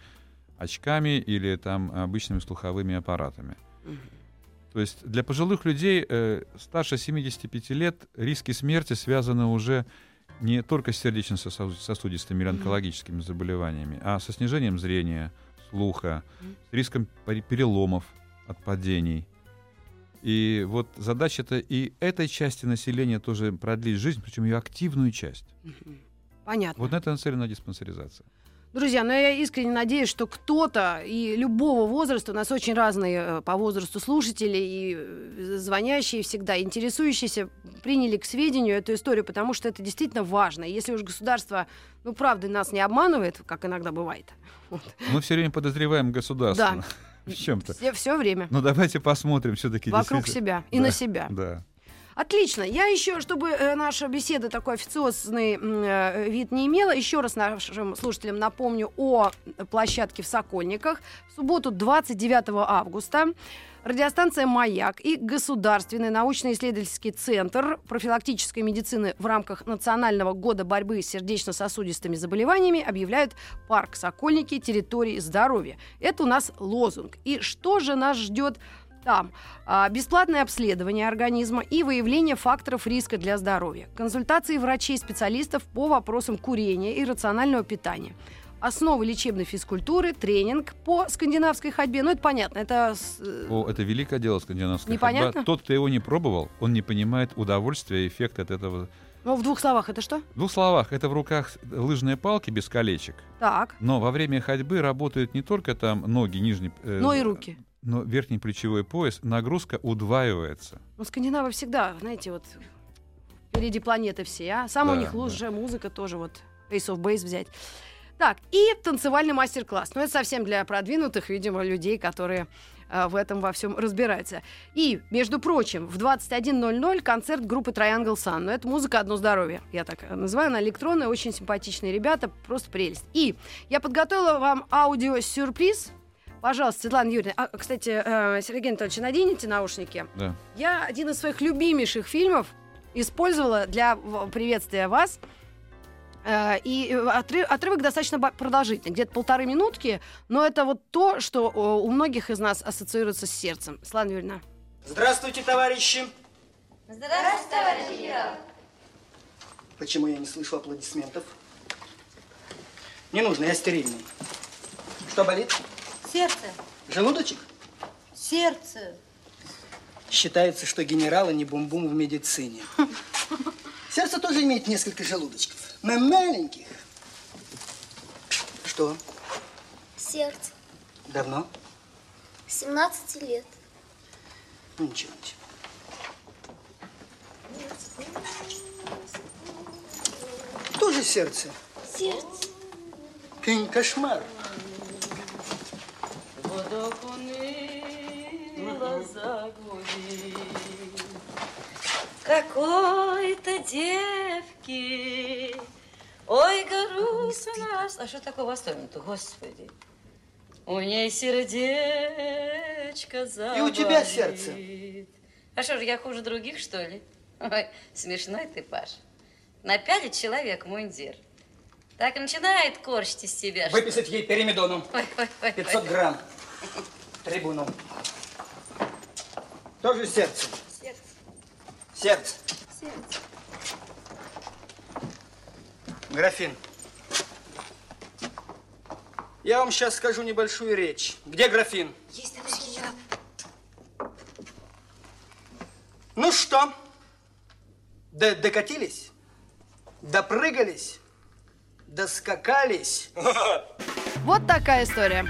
[SPEAKER 5] очками или там обычными слуховыми аппаратами. То есть для пожилых людей э, старше 75 лет риски смерти связаны уже не только с сердечно-сосудистыми или онкологическими заболеваниями, а со снижением зрения, слуха, с риском пере- переломов от падений. И вот задача-то и этой части населения тоже продлить жизнь, причем ее активную часть.
[SPEAKER 4] Понятно.
[SPEAKER 5] Вот на это нацелена диспансеризация.
[SPEAKER 4] Друзья, ну я искренне надеюсь, что кто-то и любого возраста, у нас очень разные э, по возрасту слушатели и э, звонящие всегда, интересующиеся, приняли к сведению эту историю, потому что это действительно важно. И Если уж государство, ну правда, нас не обманывает, как иногда бывает, вот,
[SPEAKER 5] Мы все время подозреваем государство
[SPEAKER 4] Да.
[SPEAKER 5] в чем-то.
[SPEAKER 4] все, все время
[SPEAKER 5] Но давайте посмотрим все-таки.
[SPEAKER 4] вокруг себя и на себя.
[SPEAKER 5] Да.
[SPEAKER 4] Отлично. Я еще, чтобы э, наша беседа такой официозный э, вид не имела, еще раз нашим слушателям напомню о площадке в Сокольниках. В субботу 29 августа радиостанция «Маяк» и Государственный научно-исследовательский центр профилактической медицины в рамках Национального года борьбы с сердечно-сосудистыми заболеваниями объявляют парк «Сокольники. Территории здоровья». Это у нас лозунг. И что же нас ждет там а, бесплатное обследование организма и выявление факторов риска для здоровья, консультации врачей-специалистов по вопросам курения и рационального питания, основы лечебной физкультуры, тренинг по скандинавской ходьбе. Ну, это понятно, это... э,
[SPEAKER 5] О, это великое дело скандинавская
[SPEAKER 4] Непонятно?
[SPEAKER 5] ходьба. Тот, кто его не пробовал, он не понимает удовольствия и эффекта от этого.
[SPEAKER 4] Ну, в двух словах, это что?
[SPEAKER 5] В двух словах, это в руках лыжные палки без колечек.
[SPEAKER 4] Так,
[SPEAKER 5] Но во время ходьбы работают не только там ноги, нижний... э,
[SPEAKER 4] ну и руки.
[SPEAKER 5] Но верхний плечевой пояс, нагрузка удваивается.
[SPEAKER 4] Ну, скандинавы всегда, знаете, вот впереди планеты все, а? Сам у
[SPEAKER 5] Да,
[SPEAKER 4] них
[SPEAKER 5] да.
[SPEAKER 4] лучшая музыка тоже вот Ace of Base взять. Так, и танцевальный мастер-класс. Ну, это совсем для продвинутых, видимо, людей, которые э, в этом во всем разбираются. И, между прочим, в 21.00 концерт группы Triangle Sun. Но это музыка «Одно здоровье», я так э, называю. Она электронная, очень симпатичные ребята, просто прелесть. И я подготовила вам аудиосюрприз. Пожалуйста, Светлана Юрьевна. А, кстати, э, Сергей Анатольевич, наденете наушники?
[SPEAKER 5] Да.
[SPEAKER 4] Я один из своих любимейших фильмов использовала для приветствия вас. Э, И э, отры- отрывок достаточно продолжительный, где-то полторы минутки, но это вот то, что у многих из нас ассоциируется с сердцем. Светлана Юрьевна.
[SPEAKER 8] Здравствуйте, товарищи!
[SPEAKER 3] Здравствуйте, товарищ генерал.
[SPEAKER 8] Почему я не слышу аплодисментов? Не нужно, я стерильный. Что болит?
[SPEAKER 9] Сердце,
[SPEAKER 8] Желудочек?
[SPEAKER 9] сердце.
[SPEAKER 8] Считается, что генералы не бум-бум в медицине. Сердце тоже имеет несколько желудочков, но маленьких. Что?
[SPEAKER 10] Сердце.
[SPEAKER 8] Давно?
[SPEAKER 10] 17 лет.
[SPEAKER 8] Ну, ничего, ничего. Тоже сердце.
[SPEAKER 10] Сердце.
[SPEAKER 8] Какой кошмар.
[SPEAKER 9] Какой-то девки. Ой, грустно. А что такое восторгнуто, господи? У ней сердечко заболит.
[SPEAKER 8] И у тебя сердце.
[SPEAKER 9] А что же, я хуже других, что ли? Ой, смешной ты, Паш. Напялит человек мундир. Так и начинает корчить из себя.
[SPEAKER 8] Выписать ей перимедону.
[SPEAKER 9] Ой, ой, ой,
[SPEAKER 8] 500
[SPEAKER 9] ой.
[SPEAKER 8] грамм. Трибуну. Тоже сердце.
[SPEAKER 10] Сердце.
[SPEAKER 8] Сердце.
[SPEAKER 10] Сердце.
[SPEAKER 8] Графин. Я вам сейчас скажу небольшую речь. Где графин?
[SPEAKER 9] Есть, товарищ генерал.
[SPEAKER 8] Ну что? Д- докатились? Допрыгались? Доскакались?
[SPEAKER 4] Вот такая история.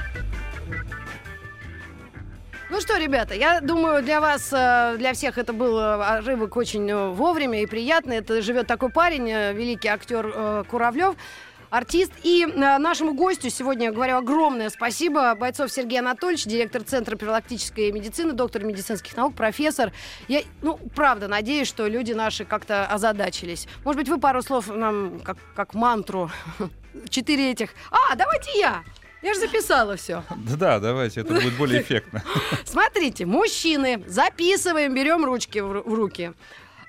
[SPEAKER 4] Ну что, ребята, я думаю, для вас, э, для всех это был э, отрывок очень э, вовремя и приятный. Это живет такой парень, великий актер Куравлев. Артист. И нашему гостю сегодня говорю огромное спасибо. Бойцов Сергей Анатольевич, директор Центра профилактической медицины, доктор медицинских наук, профессор. Я, ну, правда, надеюсь, что люди наши как-то озадачились. Может быть, вы пару слов нам, как, как мантру, четыре этих. А, давайте я! Я же записала все.
[SPEAKER 5] Да, давайте, это будет более эффектно.
[SPEAKER 4] Смотрите, мужчины, записываем, берем ручки в, ру- в руки.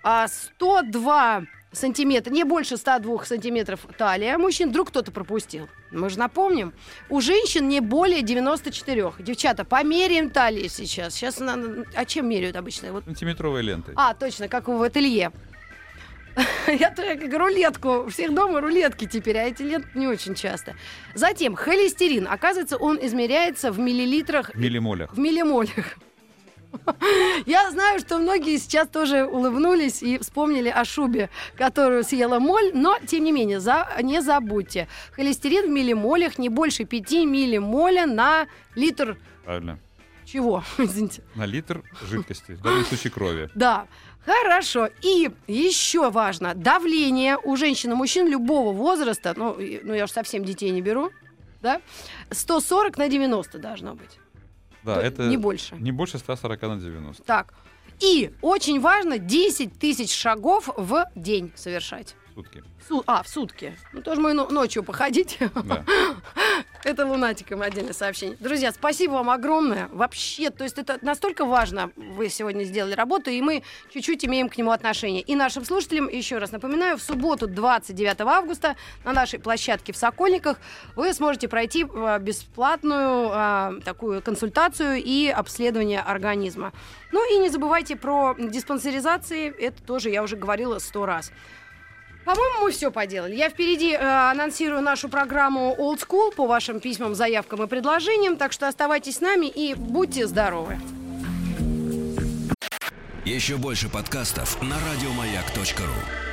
[SPEAKER 4] А, 102 сантиметра, не больше 102 сантиметров талия мужчин. Вдруг кто-то пропустил. Мы же напомним. У женщин не более 94. Девчата, померяем талии сейчас. Сейчас, на- а чем меряют обычно? Вот
[SPEAKER 5] Сантиметровой лентой.
[SPEAKER 4] а, точно, как в ателье. Я как рулетку. У всех дома рулетки теперь, а эти лет не очень часто. Затем холестерин. Оказывается, он измеряется в миллилитрах.
[SPEAKER 5] В миллимолях.
[SPEAKER 4] В миллимолях. Я знаю, что многие сейчас тоже улыбнулись и вспомнили о шубе, которую съела моль, но, тем не менее, за, не забудьте. Холестерин в миллимолях не больше 5 миллимоля на литр...
[SPEAKER 5] Правильно.
[SPEAKER 4] Чего? Извините.
[SPEAKER 5] На литр жидкости, в данном случае крови.
[SPEAKER 4] Да. Хорошо. И еще важно, давление у женщин и мужчин любого возраста, ну, ну я уж совсем детей не беру, да, 140 на 90 должно быть.
[SPEAKER 5] Да,
[SPEAKER 4] То
[SPEAKER 5] это
[SPEAKER 4] не больше.
[SPEAKER 5] Не больше 140 на 90.
[SPEAKER 4] Так. И очень важно 10 тысяч шагов в день совершать.
[SPEAKER 5] В сутки.
[SPEAKER 4] Су- а, в сутки. Ну, тоже мы но- ночью походить.
[SPEAKER 5] Да.
[SPEAKER 4] Это лунатикам отдельное сообщение. Друзья, спасибо вам огромное. Вообще, то есть это настолько важно, вы сегодня сделали работу, и мы чуть-чуть имеем к нему отношение. И нашим слушателям, еще раз напоминаю, в субботу 29 августа на нашей площадке в Сокольниках вы сможете пройти э, бесплатную э, такую консультацию и обследование организма. Ну и не забывайте про диспансеризации, это тоже я уже говорила сто раз. По-моему, мы все поделали. Я впереди э, анонсирую нашу программу Old School по вашим письмам, заявкам и предложениям. Так что оставайтесь с нами и будьте здоровы.
[SPEAKER 1] Еще больше подкастов на радиомаяк.ру.